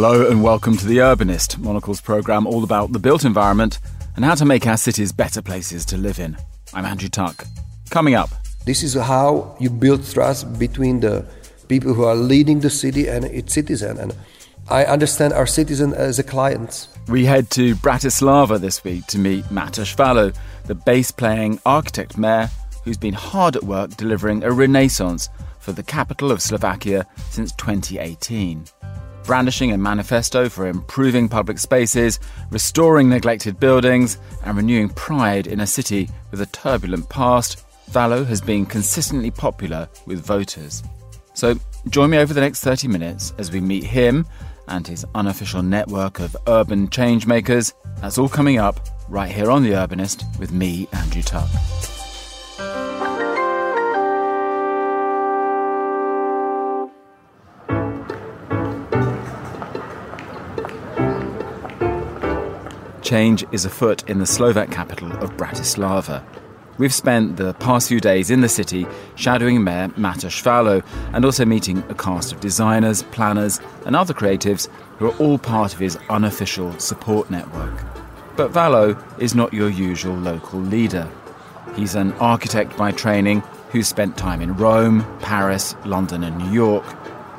Hello and welcome to The Urbanist, Monocle's programme all about the built environment and how to make our cities better places to live in. I'm Andrew Tuck. Coming up. This is how you build trust between the people who are leading the city and its citizen. And I understand our citizen as a client. We head to Bratislava this week to meet Matus Vallo, the bass playing architect mayor who's been hard at work delivering a renaissance for the capital of Slovakia since 2018. Brandishing a manifesto for improving public spaces, restoring neglected buildings, and renewing pride in a city with a turbulent past, Vallo has been consistently popular with voters. So join me over the next 30 minutes as we meet him and his unofficial network of urban changemakers. That's all coming up right here on The Urbanist with me, Andrew Tuck. Change is afoot in the Slovak capital of Bratislava. We've spent the past few days in the city shadowing Mayor Matus Vallo and also meeting a cast of designers, planners, and other creatives who are all part of his unofficial support network. But Vallo is not your usual local leader. He's an architect by training who spent time in Rome, Paris, London, and New York.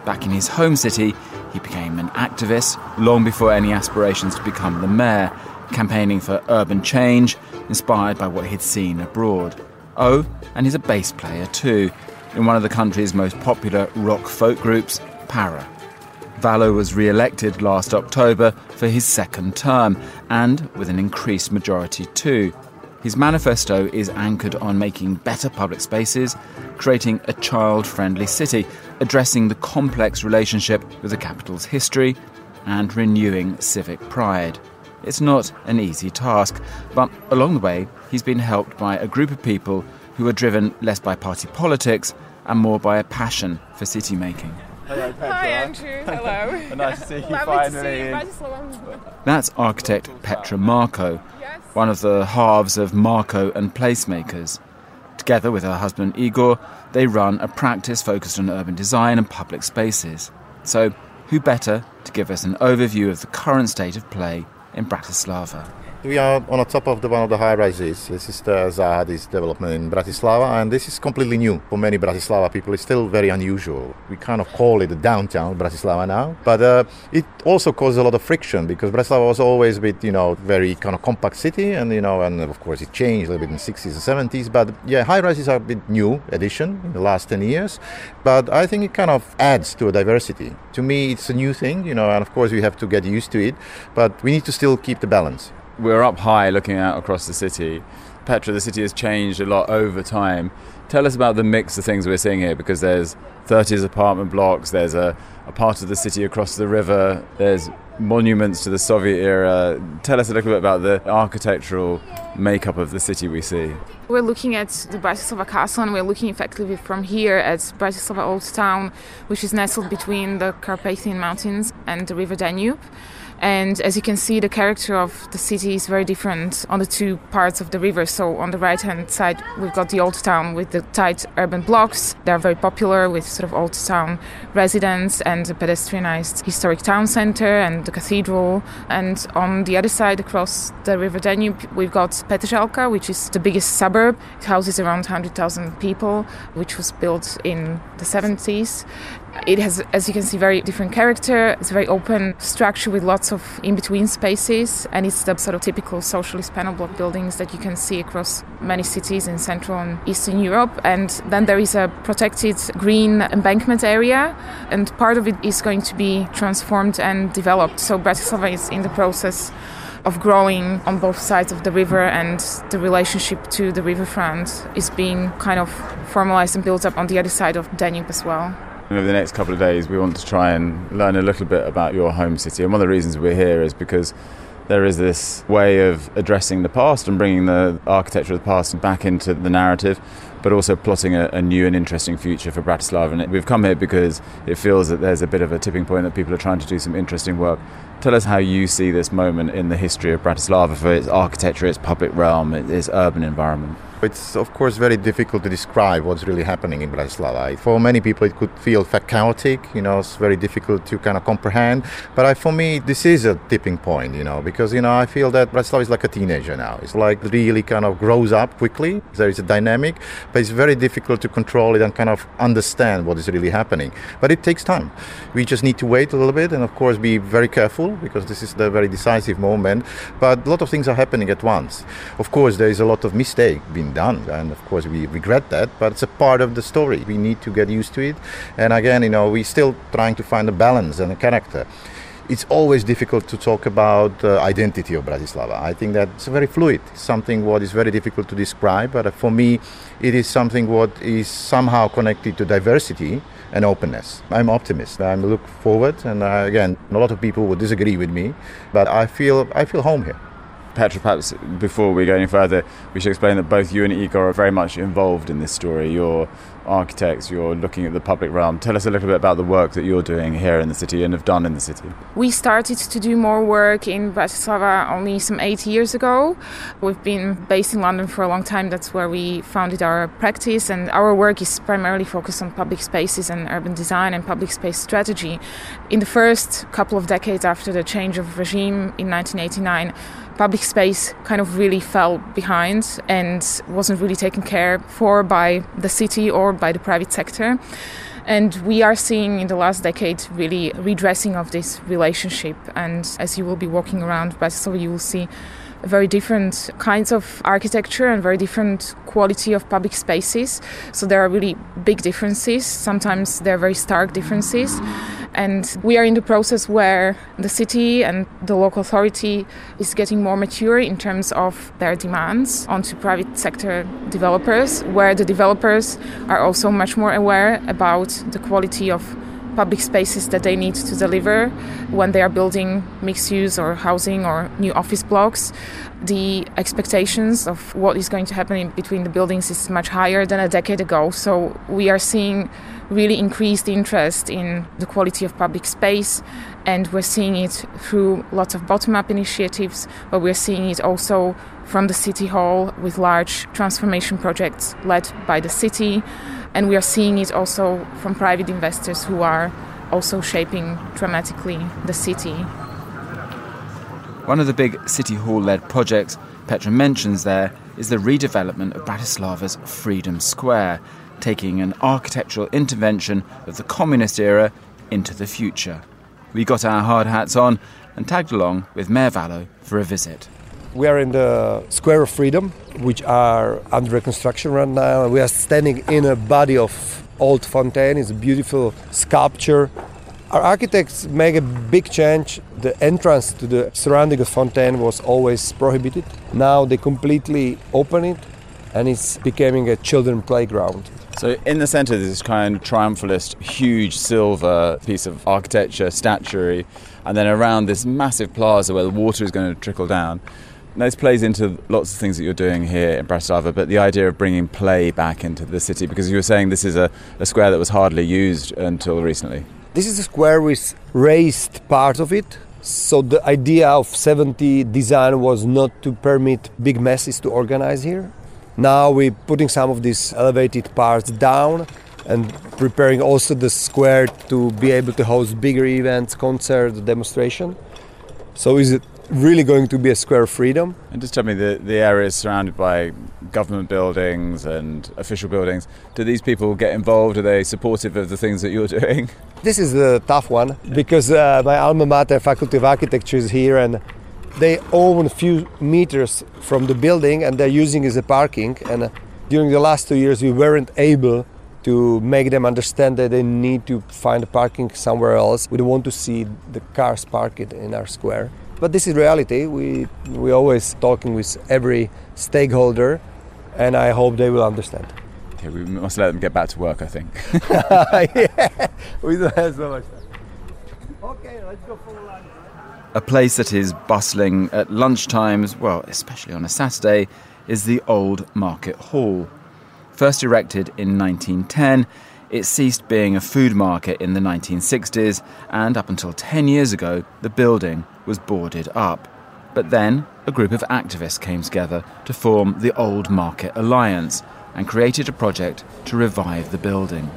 Back in his home city, he became an activist long before any aspirations to become the mayor, campaigning for urban change inspired by what he'd seen abroad. Oh, and he's a bass player too, in one of the country's most popular rock folk groups, Para. Vallo was re elected last October for his second term, and with an increased majority too. His manifesto is anchored on making better public spaces, creating a child friendly city, addressing the complex relationship with the capital's history, and renewing civic pride. It's not an easy task, but along the way, he's been helped by a group of people who are driven less by party politics and more by a passion for city making. Hello, Petra. Hi, Andrew. Hello. nice to see you finally. That's architect Petra Marko, one of the halves of Marko and Placemakers. Together with her husband Igor, they run a practice focused on urban design and public spaces. So, who better to give us an overview of the current state of play in Bratislava. We are on the top of the, one of the high rises. This is the Zahadis development in Bratislava, and this is completely new for many Bratislava people. It's still very unusual. We kind of call it the downtown Bratislava now, but uh, it also causes a lot of friction because Bratislava was always a bit, you know, very kind of compact city, and you know, and of course it changed a little bit in the 60s and 70s. But yeah, high rises are a bit new addition in the last 10 years, but I think it kind of adds to a diversity. To me, it's a new thing, you know, and of course we have to get used to it, but we need to still keep the balance we're up high looking out across the city. Petra, the city has changed a lot over time. Tell us about the mix of things we're seeing here because there's 30s apartment blocks, there's a, a part of the city across the river, there's monuments to the Soviet era. Tell us a little bit about the architectural makeup of the city we see. We're looking at the Bratislava Castle and we're looking effectively from here at Bratislava Old Town, which is nestled between the Carpathian Mountains and the River Danube. And as you can see, the character of the city is very different on the two parts of the river. So on the right hand side, we've got the old town with the tight urban blocks. They're very popular with sort of old town residents and the pedestrianized historic town center and the cathedral. And on the other side, across the river Danube, we've got Petržalka, which is the biggest suburb. It houses around 100,000 people, which was built in the 70s. It has, as you can see, very different character. It's a very open structure with lots of in-between spaces, and it's the sort of typical socialist panel block buildings that you can see across many cities in Central and Eastern Europe. And then there is a protected green embankment area, and part of it is going to be transformed and developed. So Bratislava is in the process of growing on both sides of the river and the relationship to the riverfront is being kind of formalized and built up on the other side of Danube as well. Over the next couple of days, we want to try and learn a little bit about your home city. And one of the reasons we're here is because there is this way of addressing the past and bringing the architecture of the past back into the narrative, but also plotting a, a, new and interesting future for Bratislava. And we've come here because it feels that there's a bit of a tipping point that people are trying to do some interesting work. Tell us how you see this moment in the history of Bratislava for its architecture, its public realm, its urban environment. It's of course very difficult to describe what's really happening in Bratislava. For many people, it could feel chaotic. You know, it's very difficult to kind of comprehend. But I, for me, this is a tipping point. You know, because you know I feel that Bratislava is like a teenager now. It's like really kind of grows up quickly. There is a dynamic, but it's very difficult to control it and kind of understand what is really happening. But it takes time. We just need to wait a little bit and of course be very careful because this is the very decisive moment. But a lot of things are happening at once. Of course, there is a lot of mistake being done. And of course, we regret that, but it's a part of the story. We need to get used to it. And again, you know, we're still trying to find a balance and a character. It's always difficult to talk about the identity of Bratislava. I think that it's very fluid, something what is very difficult to describe. But for me, it is something what is somehow connected to diversity and openness. I'm optimist. I look forward, and uh, again, a lot of people would disagree with me, but I feel I feel home here. Petra, perhaps before we go any further, we should explain that both you and Igor are very much involved in this story. You're architects, you're looking at the public realm. Tell us a little bit about the work that you're doing here in the city and have done in the city. We started to do more work in Bratislava only some eight years ago. We've been based in London for a long time. That's where we founded our practice, and our work is primarily focused on public spaces and urban design and public space strategy. In the first couple of decades after the change of regime in 1989, public space kind of really fell behind and wasn't really taken care for by the city or by the private sector. And we are seeing in the last decade really redressing of this relationship. And as you will be walking around Bratislava, you will see very different kinds of architecture and very different quality of public spaces. So there are really big differences. Sometimes there are very stark differences. And we are in the process where the city and the local authority is getting more mature in terms of their demands onto private sector developers, where the developers are also much more aware about the quality of public spaces that they need to deliver when they are building mixed use or housing or new office blocks. The expectations of what is going to happen between the buildings is much higher than a decade ago. So we are seeing really increased interest in the quality of public space and we're seeing it through lots of bottom up initiatives, but we're seeing it also from the City Hall with large transformation projects led by the city and we are seeing it also from private investors who are also shaping dramatically the city. One of the big City Hall led projects Petra mentions there is the redevelopment of Bratislava's Freedom Square, taking an architectural intervention of the communist era into the future. We got our hard hats on and tagged along with Mayor Vallo for a visit. We are in the Square of Freedom, which are under reconstruction right now. We are standing in a body of old fontaine. It's a beautiful sculpture. Our architects make a big change. The entrance to the surrounding of was always prohibited. Now they completely open it and it's becoming a children playground. So in the centre there's this kind of triumphalist, huge silver piece of architecture, statuary, and then around this massive plaza where the water is going to trickle down now, this plays into lots of things that you're doing here in Bratislava, but the idea of bringing play back into the city, because you were saying this is a, a square that was hardly used until recently. This is a square with raised part of it. So the idea of 70 design was not to permit big masses to organize here. Now we're putting some of these elevated parts down and preparing also the square to be able to host bigger events, concerts, demonstration. So is it really going to be a square of freedom. And just tell me, the, the area is surrounded by government buildings and official buildings. Do these people get involved? Are they supportive of the things that you're doing? This is a tough one because uh, my alma mater, Faculty of Architecture, is here and they own a few meters from the building and they're using it as a parking. And during the last two years, we weren't able to make them understand that they need to find parking somewhere else. We don't want to see the cars parked in our square. But this is reality. We we always talking with every stakeholder, and I hope they will understand. Yeah, we must let them get back to work. I think. yeah, we don't have so much time. Okay, let's go for lunch. A place that is bustling at lunch times, well, especially on a Saturday, is the Old Market Hall. First erected in 1910, it ceased being a food market in the 1960s, and up until 10 years ago, the building was boarded up. But then a group of activists came together to form the Old Market Alliance and created a project to revive the building.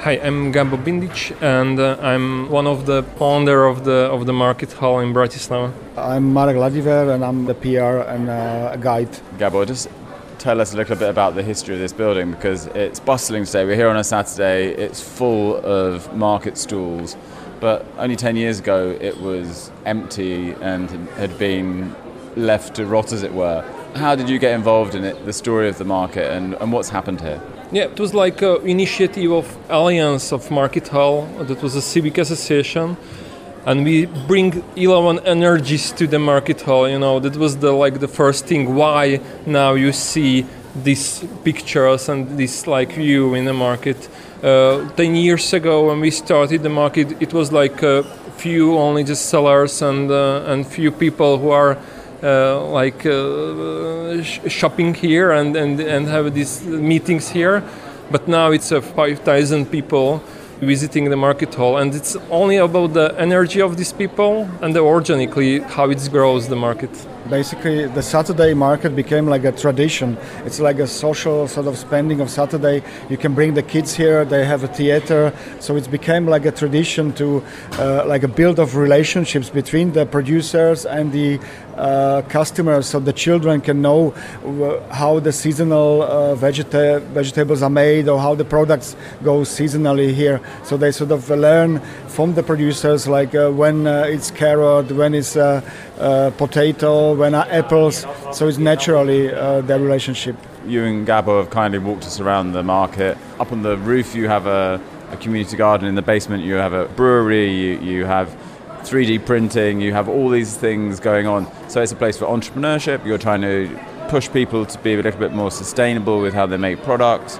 Hi, I'm Gabo Bindic, and uh, I'm one of the founder of the of the market hall in Bratislava. I'm Marek Ladiver, and I'm the PR and uh, guide. Gabo, just tell us a little bit about the history of this building because it's bustling today. We're here on a Saturday. It's full of market stalls, but only ten years ago it was empty and had been left to rot, as it were. How did you get involved in it? The story of the market and, and what's happened here? Yeah, it was like an initiative of Alliance of Market Hall. That was a civic association, and we bring 11 energies to the market hall. You know, that was the like the first thing. Why now you see these pictures and this like view in the market. Uh, Ten years ago, when we started the market, it was like a few only just sellers and uh, and few people who are uh, like uh, sh- shopping here and, and, and have these meetings here. But now it's uh, 5,000 people visiting the market hall, and it's only about the energy of these people and the organically how it grows the market. Basically, the Saturday market became like a tradition. It's like a social sort of spending of Saturday. You can bring the kids here. They have a theater, so it became like a tradition to uh, like a build of relationships between the producers and the uh, customers, so the children can know uh, how the seasonal uh, vegeta- vegetables are made or how the products go seasonally here. So they sort of learn from the producers, like uh, when uh, it's carrot, when it's potato, when are apples. So it's naturally their relationship. You and Gabo have kindly walked us around the market. Up on the roof, you have a, a community garden. In the basement, you have a brewery. You, you have 3D printing, you have all these things going on. So it's a place for entrepreneurship. You're trying to push people to be a little bit more sustainable with how they make products.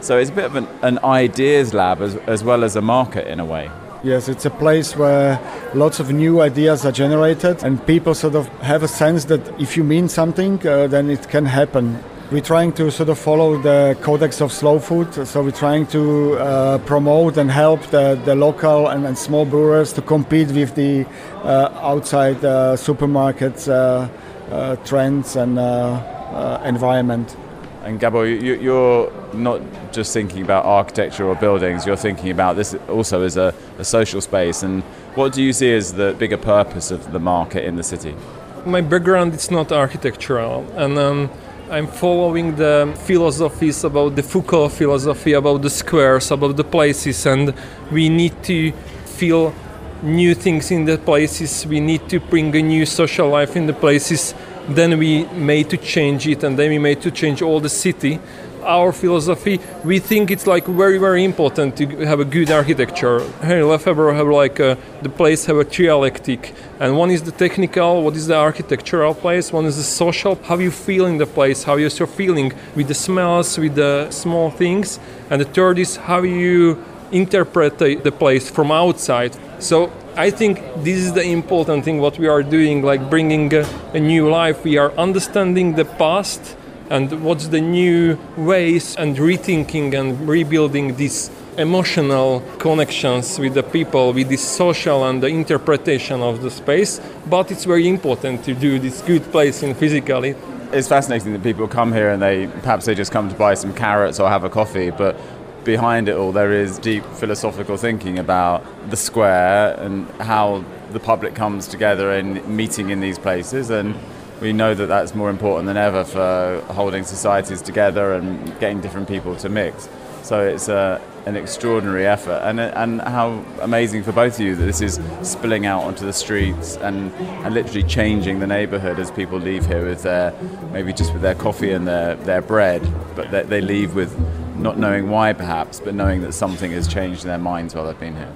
So it's a bit of an, an ideas lab as, as well as a market in a way. Yes, it's a place where lots of new ideas are generated, and people sort of have a sense that if you mean something, uh, then it can happen. We're trying to sort of follow the codex of slow food. So we're trying to uh, promote and help the, the local and, and, small brewers to compete with the uh, outside uh, supermarkets uh, uh, trends and uh, environment. And Gabo, you, are not just thinking about architecture or buildings, you're thinking about this also as a, a social space. And what do you see as the bigger purpose of the market in the city? My background is not architectural. And um, I'm following the philosophies about the Foucault philosophy, about the squares, about the places, and we need to feel new things in the places. We need to bring a new social life in the places. Then we made to change it, and then we made to change all the city our philosophy, we think it's like very very important to have a good architecture. In Lefebvre have like a, uh, the place have a trialectic, and one is the technical, what is the architectural place, one is the social, how you feel in the place, how you're feeling with the smells, with the small things, and the third is how you interpret the, the place from outside. So I think this is the important thing what we are doing, like bringing a, a new life. We are understanding the past and what's the new ways and rethinking and rebuilding these emotional connections with the people, with this social and the interpretation of the space. But it's very important to do this good place in physically. It's fascinating that people come here and they perhaps they just come to buy some carrots or have a coffee, but behind it all there is deep philosophical thinking about the square and how the public comes together and meeting in these places and we know that that's more important than ever for holding societies together and getting different people to mix. So it's a, an extraordinary effort, and uh, and how amazing for both of you that this is spilling out onto the streets and, and literally changing the neighbourhood as people leave here with their maybe just with their coffee and their, their bread, but they, they leave with not knowing why perhaps, but knowing that something has changed in their minds while they've been here.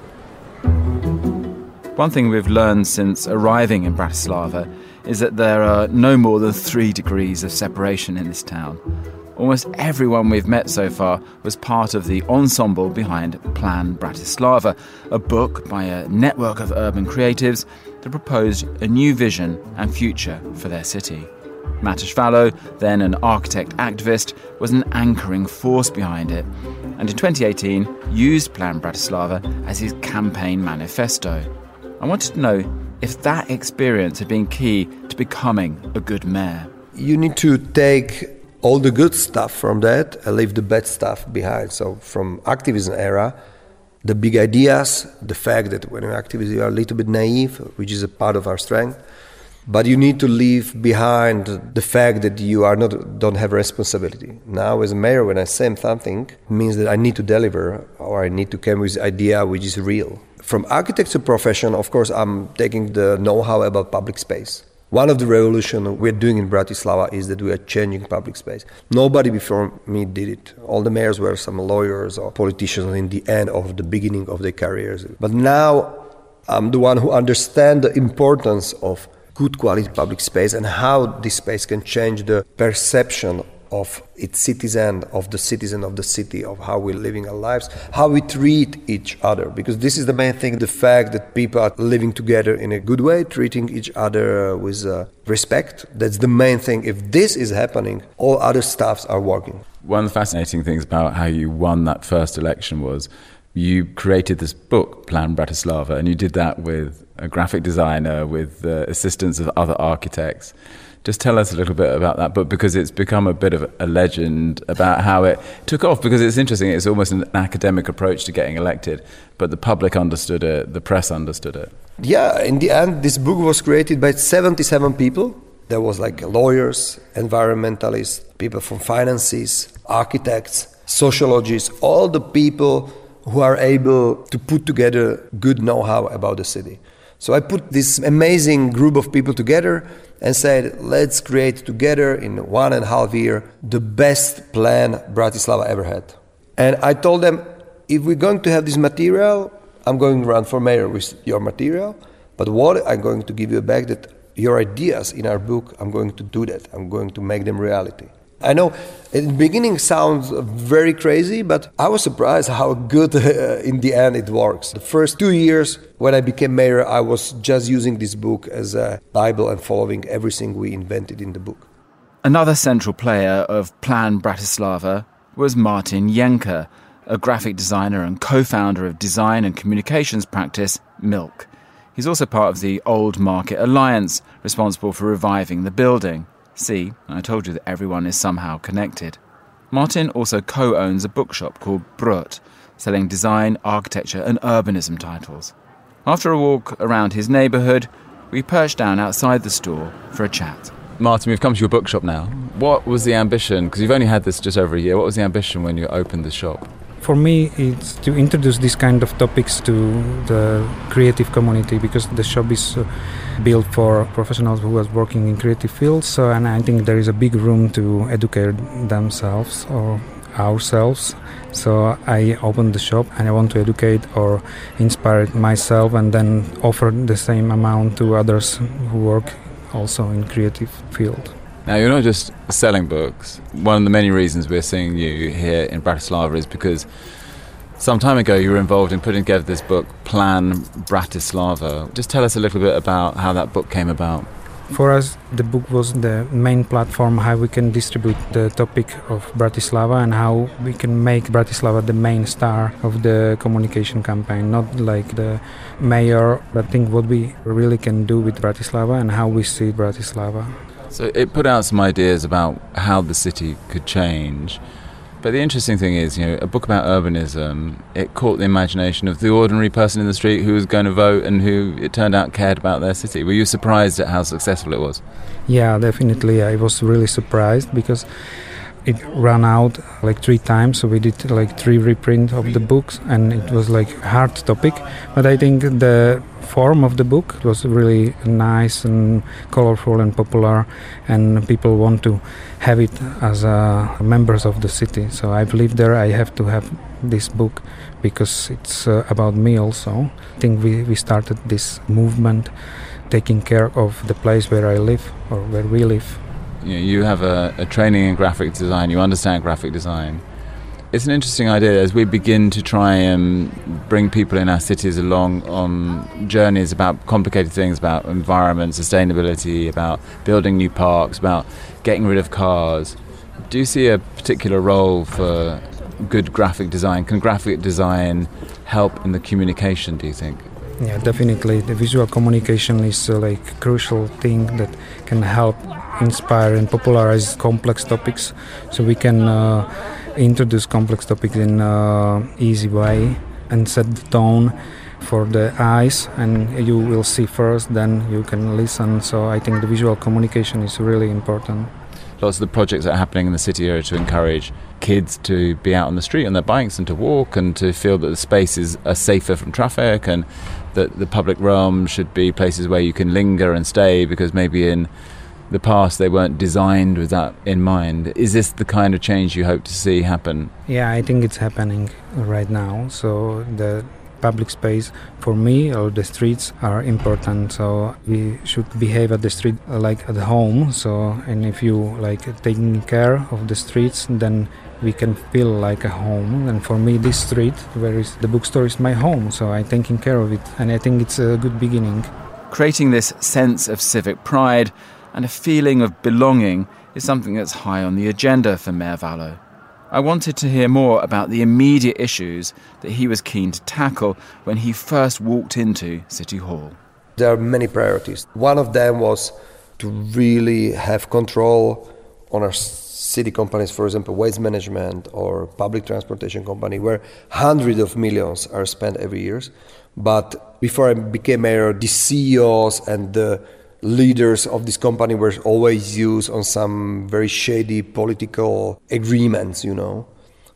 One thing we've learned since arriving in Bratislava is that there are no more than three degrees of separation in this town. Almost everyone we've met so far was part of the ensemble behind Plan Bratislava, a book by a network of urban creatives that proposed a new vision and future for their city. Matus Vallo, then an architect activist, was an anchoring force behind it, and in 2018 used Plan Bratislava as his campaign manifesto. I wanted to know if that experience had been key to becoming a good mayor. You need to take all the good stuff from that and leave the bad stuff behind. So, from activism era, the big ideas, the fact that when you're activist you are a little bit naive, which is a part of our strength, but you need to leave behind the fact that you are not don't have responsibility. Now, as a mayor, when I say something, means that I need to deliver or I need to come with idea which is real. From architecture profession, of course, I'm taking the know-how about public space. One of the revolution we're doing in Bratislava is that we are changing public space. Nobody before me did it. All the mayors were some lawyers or politicians in the end of the beginning of their careers. But now I'm the one who understands the importance of good quality public space and how this space can change the perception of its citizen, of the citizen of the city, of how we're living our lives, how we treat each other. Because this is the main thing the fact that people are living together in a good way, treating each other with uh, respect. That's the main thing. If this is happening, all other stuffs are working. One of the fascinating things about how you won that first election was you created this book, Plan Bratislava, and you did that with a graphic designer, with the assistance of other architects. Just tell us a little bit about that book because it's become a bit of a legend about how it took off. Because it's interesting, it's almost an academic approach to getting elected, but the public understood it, the press understood it. Yeah, in the end, this book was created by 77 people. There was like lawyers, environmentalists, people from finances, architects, sociologists, all the people who are able to put together good know-how about the city. So I put this amazing group of people together and said, let's create together in one and a half year the best plan Bratislava ever had. And I told them, if we're going to have this material, I'm going to run for mayor with your material. But what I'm going to give you back that your ideas in our book, I'm going to do that. I'm going to make them reality. I know in the beginning sounds very crazy, but I was surprised how good uh, in the end it works. The first two years when I became mayor, I was just using this book as a Bible and following everything we invented in the book. Another central player of Plan Bratislava was Martin Jenke, a graphic designer and co founder of design and communications practice Milk. He's also part of the Old Market Alliance, responsible for reviving the building. See, I told you that everyone is somehow connected. Martin also co owns a bookshop called Brut, selling design, architecture, and urbanism titles. After a walk around his neighbourhood, we perched down outside the store for a chat. Martin, we've come to your bookshop now. What was the ambition? Because you've only had this just over a year. What was the ambition when you opened the shop? For me, it's to introduce these kind of topics to the creative community because the shop is uh, built for professionals who are working in creative fields. So, and I think there is a big room to educate themselves or ourselves. So I opened the shop and I want to educate or inspire myself and then offer the same amount to others who work also in creative field. Now, you're not just selling books. One of the many reasons we're seeing you here in Bratislava is because some time ago you were involved in putting together this book, Plan Bratislava. Just tell us a little bit about how that book came about. For us, the book was the main platform how we can distribute the topic of Bratislava and how we can make Bratislava the main star of the communication campaign, not like the mayor, but think what we really can do with Bratislava and how we see Bratislava. So it put out some ideas about how the city could change. But the interesting thing is, you know, a book about urbanism, it caught the imagination of the ordinary person in the street who was going to vote and who it turned out cared about their city. Were you surprised at how successful it was? Yeah, definitely. I was really surprised because it ran out like three times. So we did like three reprint of the books and it was like hard topic. But i think the form of the book was really nice and colorful and popular and people want to have it as uh, members of the city. So i believe there i have to have this book because it's uh, about me also. I think we, we started this movement taking care of the place where i live or where we live you, know, you have a, a training in graphic design, you understand graphic design. It's an interesting idea as we begin to try and bring people in our cities along on journeys about complicated things about environment, sustainability, about building new parks, about getting rid of cars. Do you see a particular role for good graphic design? Can graphic design help in the communication, do you think? Yeah, definitely. The visual communication is uh, like a crucial thing that can help inspire and popularize complex topics. So we can uh, introduce complex topics in uh, easy way and set the tone for the eyes and you will see first then you can listen so i think the visual communication is really important lots of the projects that are happening in the city area to encourage kids to be out on the street on their bikes and to walk and to feel that the spaces are safer from traffic and that the public realm should be places where you can linger and stay because maybe in the past they weren't designed with that in mind. Is this the kind of change you hope to see happen? Yeah, I think it's happening right now. So the public space for me or the streets are important so we should behave at the street like at home so and if you like taking care of the streets then we can feel like a home and for me this street where is the bookstore is my home so i'm taking care of it and i think it's a good beginning creating this sense of civic pride and a feeling of belonging is something that's high on the agenda for Mayor Vallo. I wanted to hear more about the immediate issues that he was keen to tackle when he first walked into City Hall. There are many priorities. One of them was to really have control on our city companies, for example, waste management or public transportation company, where hundreds of millions are spent every year. But before I became mayor, the CEOs and the leaders of this company were always used on some very shady political agreements, you know.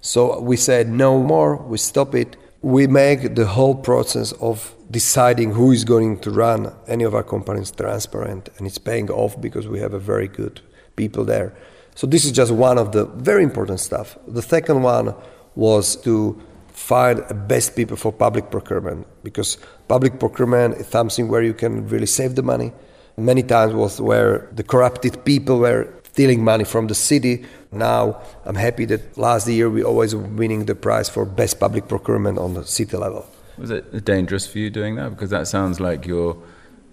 So we said no more, we stop it. We make the whole process of deciding who is going to run any of our companies transparent and it's paying off because we have a very good people there. So this is just one of the very important stuff. The second one was to find the best people for public procurement because public procurement is something where you can really save the money many times was where the corrupted people were stealing money from the city. Now I'm happy that last year we always winning the prize for best public procurement on the city level. Was it dangerous for you doing that? Because that sounds like you're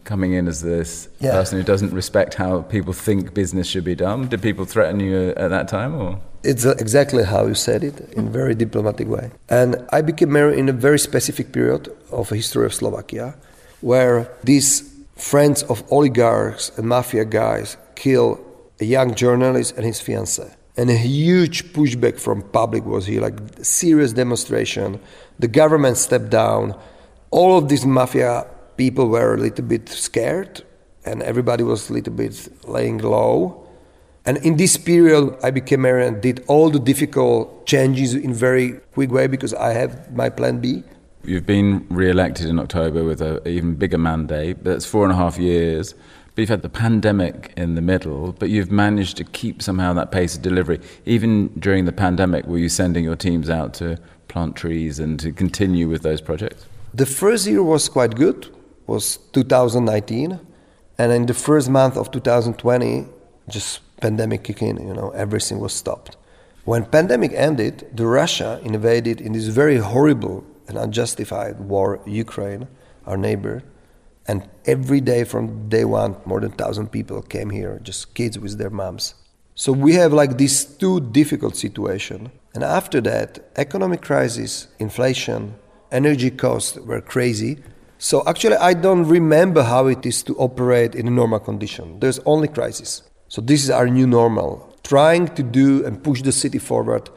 coming in as this yeah. person who doesn't respect how people think business should be done. Did people threaten you at that time, or? It's uh, exactly how you said it in a very diplomatic way. And I became mayor in a very specific period of the history of Slovakia, where these friends of oligarchs and mafia guys kill a young journalist and his fiancée. And a huge pushback from public was here, like serious demonstration. The government stepped down. All of these mafia people were a little bit scared, and everybody was a little bit laying low. And in this period, I became mayor and did all the difficult changes in very quick way because I have my plan B. You've been re-elected in October with an even bigger mandate. That's four and a half years. But you've had the pandemic in the middle, but you've managed to keep somehow that pace of delivery. Even during the pandemic, were you sending your teams out to plant trees and to continue with those projects? The first year was quite good, was 2019. And in the first month of 2020, just pandemic kicking, in, you know, everything was stopped. When pandemic ended, the Russia invaded in this very horrible and unjustified war Ukraine, our neighbor. And every day from day one, more than 1,000 people came here, just kids with their moms. So we have like these two difficult situation, And after that, economic crisis, inflation, energy costs were crazy. So actually, I don't remember how it is to operate in a normal condition. There's only crisis. So this is our new normal. Trying to do and push the city forward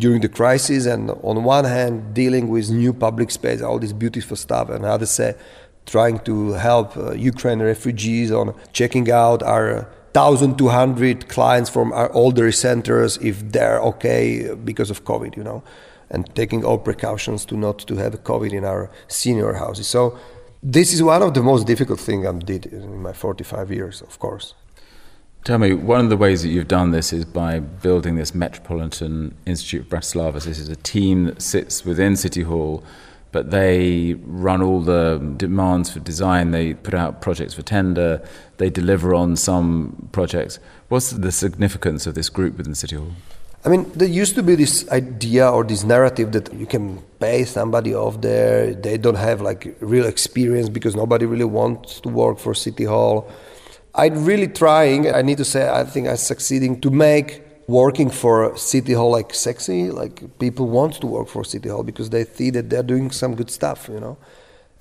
during the crisis and on one hand dealing with new public space all this beautiful stuff and to say trying to help uh, ukraine refugees on checking out our 1200 clients from our older centers if they're okay because of covid you know and taking all precautions to not to have covid in our senior houses so this is one of the most difficult things i did in my 45 years of course Tell me, one of the ways that you've done this is by building this Metropolitan Institute of Bratislava. So this is a team that sits within City Hall, but they run all the demands for design. They put out projects for tender. They deliver on some projects. What's the significance of this group within City Hall? I mean, there used to be this idea or this narrative that you can pay somebody off there. They don't have like real experience because nobody really wants to work for City Hall I'm really trying, I need to say, I think I'm succeeding to make working for City Hall like sexy. Like people want to work for City Hall because they see that they're doing some good stuff, you know.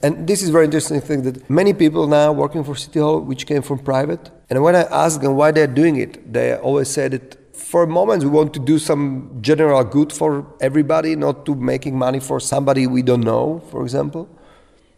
And this is very interesting thing that many people now working for City Hall, which came from private, and when I ask them why they're doing it, they always say that for a moment we want to do some general good for everybody, not to making money for somebody we don't know, for example.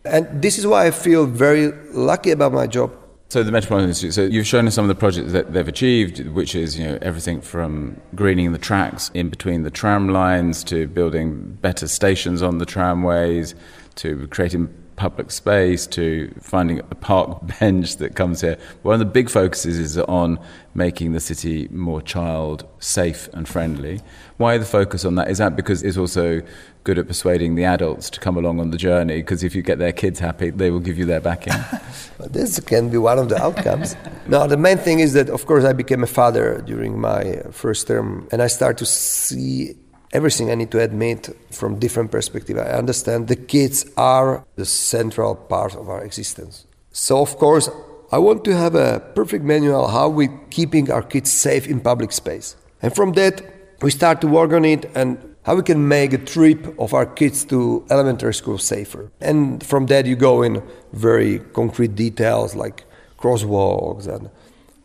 And this is why I feel very lucky about my job. So the Metropolitan Institute. So you've shown us some of the projects that they've achieved, which is you know everything from greening the tracks in between the tram lines to building better stations on the tramways to creating public space to finding a park bench that comes here. One of the big focuses is on making the city more child safe and friendly. Why the focus on that? Is that because it's also good at persuading the adults to come along on the journey? Because if you get their kids happy, they will give you their backing. this can be one of the outcomes. no, the main thing is that, of course, I became a father during my first term, and I start to see everything I need to admit from different perspective. I understand the kids are the central part of our existence. So of course, I want to have a perfect manual how we keeping our kids safe in public space. And from that, we start to work on it and how we can make a trip of our kids to elementary school safer. And from that, you go in very concrete details like crosswalks and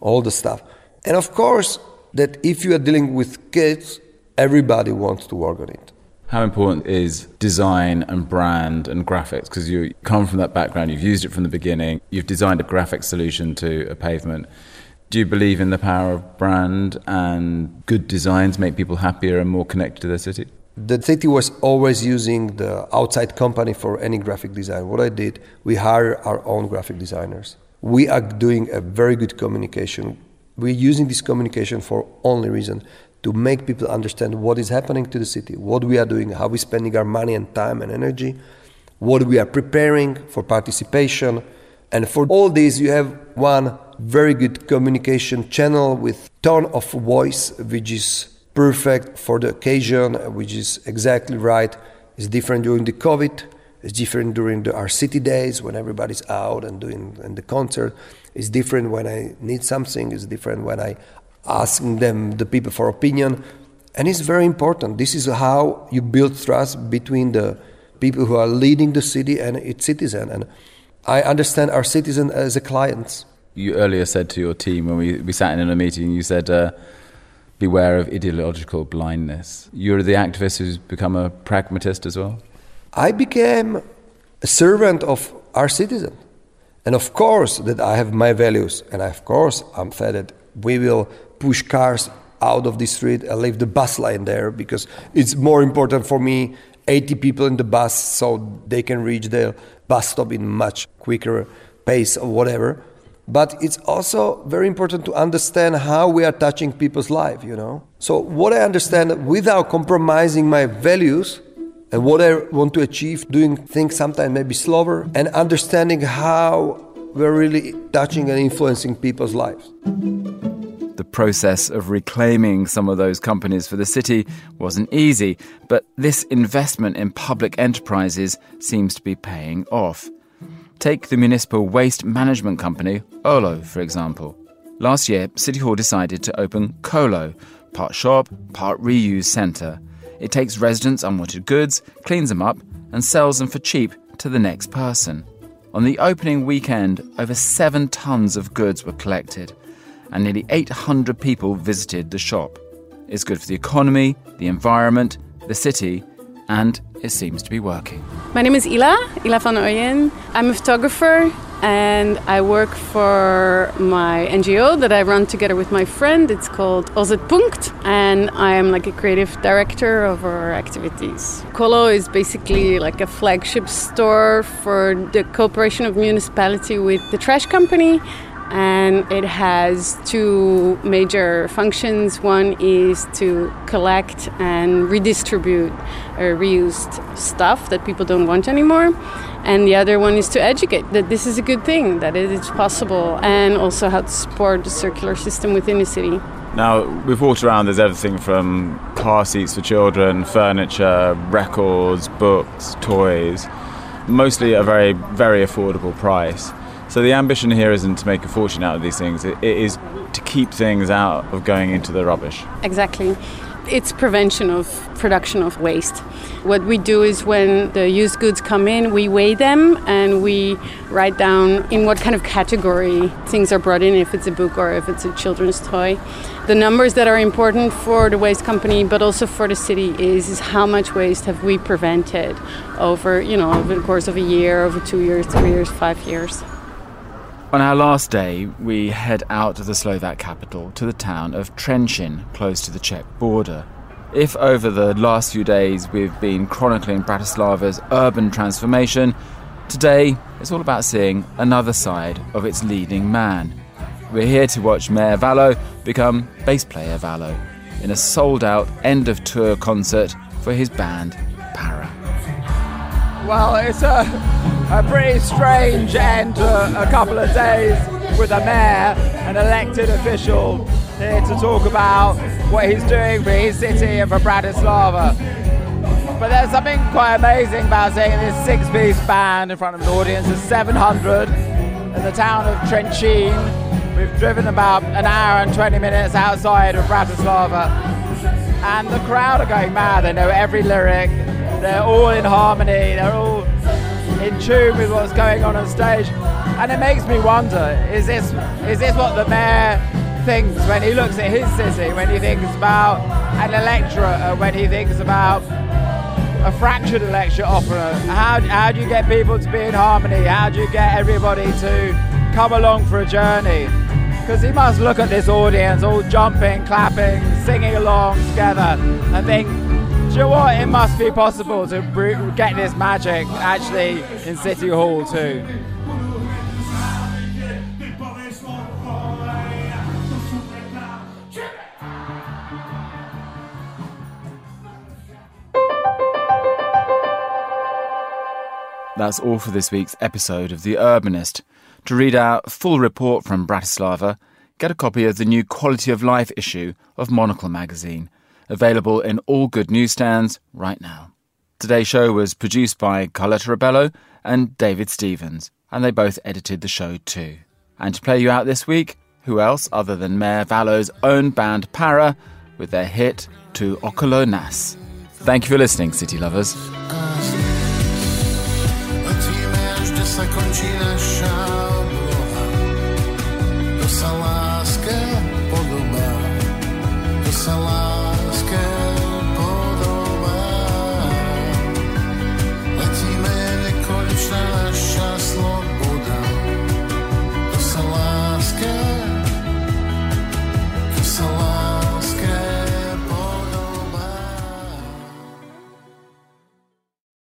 all the stuff. And of course, that if you are dealing with kids, everybody wants to work on it. How important is design and brand and graphics? Because you come from that background, you've used it from the beginning, you've designed a graphic solution to a pavement. Do you believe in the power of brand and good designs make people happier and more connected to their city? The city was always using the outside company for any graphic design. What I did, we hired our own graphic designers. We are doing a very good communication. We're using this communication for only reason to make people understand what is happening to the city, what we are doing, how we're spending our money and time and energy, what we are preparing for participation. And for all this, you have one very good communication channel with tone of voice, which is perfect for the occasion, which is exactly right. It's different during the COVID. It's different during the, our city days when everybody's out and doing and the concert. It's different when I need something. It's different when I asking them, the people, for opinion. And it's very important. This is how you build trust between the people who are leading the city and its citizen. And I understand our citizen as a client. You earlier said to your team when we, we sat in a meeting, you said, uh, beware of ideological blindness. You're the activist who's become a pragmatist as well? I became a servant of our citizen. And of course that I have my values, and of course I'm fed that we will push cars out of the street and leave the bus line there because it's more important for me 80 people in the bus so they can reach the bus stop in much quicker pace or whatever. But it's also very important to understand how we are touching people's life you know? So what i understand without compromising my values and what i want to achieve doing things sometimes maybe slower and understanding how we're really touching and influencing people's lives the process of reclaiming some of those companies for the city wasn't easy, but this investment in public enterprises seems to be paying off. Take the municipal waste management company, Olo, for example. Last year, City Hall decided to open Colo, part shop, part reuse centre. It takes residents' unwanted goods, cleans them up, and sells them for cheap to the next person. On the opening weekend, over seven tons of goods were collected and nearly 800 people visited the shop. It's good for the economy, the environment, the city, and it seems to be working. My name is Ila, Ila van Ooyen. I'm a photographer and I work for my NGO that I run together with my friend. It's called Punkt, and I am like a creative director of our activities. Colo is basically like a flagship store for the cooperation of municipality with the trash company and it has two major functions. One is to collect and redistribute uh, reused stuff that people don't want anymore, and the other one is to educate that this is a good thing, that it is possible, and also how to support the circular system within the city. Now, we've walked around, there's everything from car seats for children, furniture, records, books, toys, mostly at a very, very affordable price. So the ambition here isn't to make a fortune out of these things. it, it is to keep things out of going into the rubbish. Exactly. It's prevention of production of waste. What we do is when the used goods come in, we weigh them and we write down in what kind of category things are brought in, if it's a book or if it's a children's toy. The numbers that are important for the waste company, but also for the city, is, is how much waste have we prevented over, you know, over the course of a year, over two years, three years, five years. On our last day, we head out of the Slovak capital to the town of Trenčín, close to the Czech border. If over the last few days we've been chronicling Bratislava's urban transformation, today it's all about seeing another side of its leading man. We're here to watch Mayor Vallo become bass player Vallo in a sold out end of tour concert for his band Para. Well, it's a, a pretty strange end to a couple of days with a mayor, an elected official, here to talk about what he's doing for his city and for Bratislava. But there's something quite amazing about seeing this six piece band in front of an audience of 700 in the town of Trenčín. We've driven about an hour and 20 minutes outside of Bratislava, and the crowd are going mad. They know every lyric, they're all in harmony, they're all in tune with what's going on on stage. And it makes me wonder is this, is this what the mayor thinks when he looks at his city, when he thinks about an electorate, when he thinks about a fractured electorate offer? How, how do you get people to be in harmony? How do you get everybody to come along for a journey? Because he must look at this audience all jumping, clapping, singing along together and think, do you know what? It must be possible to get this magic actually in City Hall too. That's all for this week's episode of The Urbanist. To read our full report from Bratislava, get a copy of the new Quality of Life issue of Monocle magazine available in all good newsstands right now. Today's show was produced by Carletta Rebello and David Stevens, and they both edited the show too. And to play you out this week, who else other than Mayor Vallo's own band Para with their hit To Okolo Nas. Thank you for listening, City Lovers.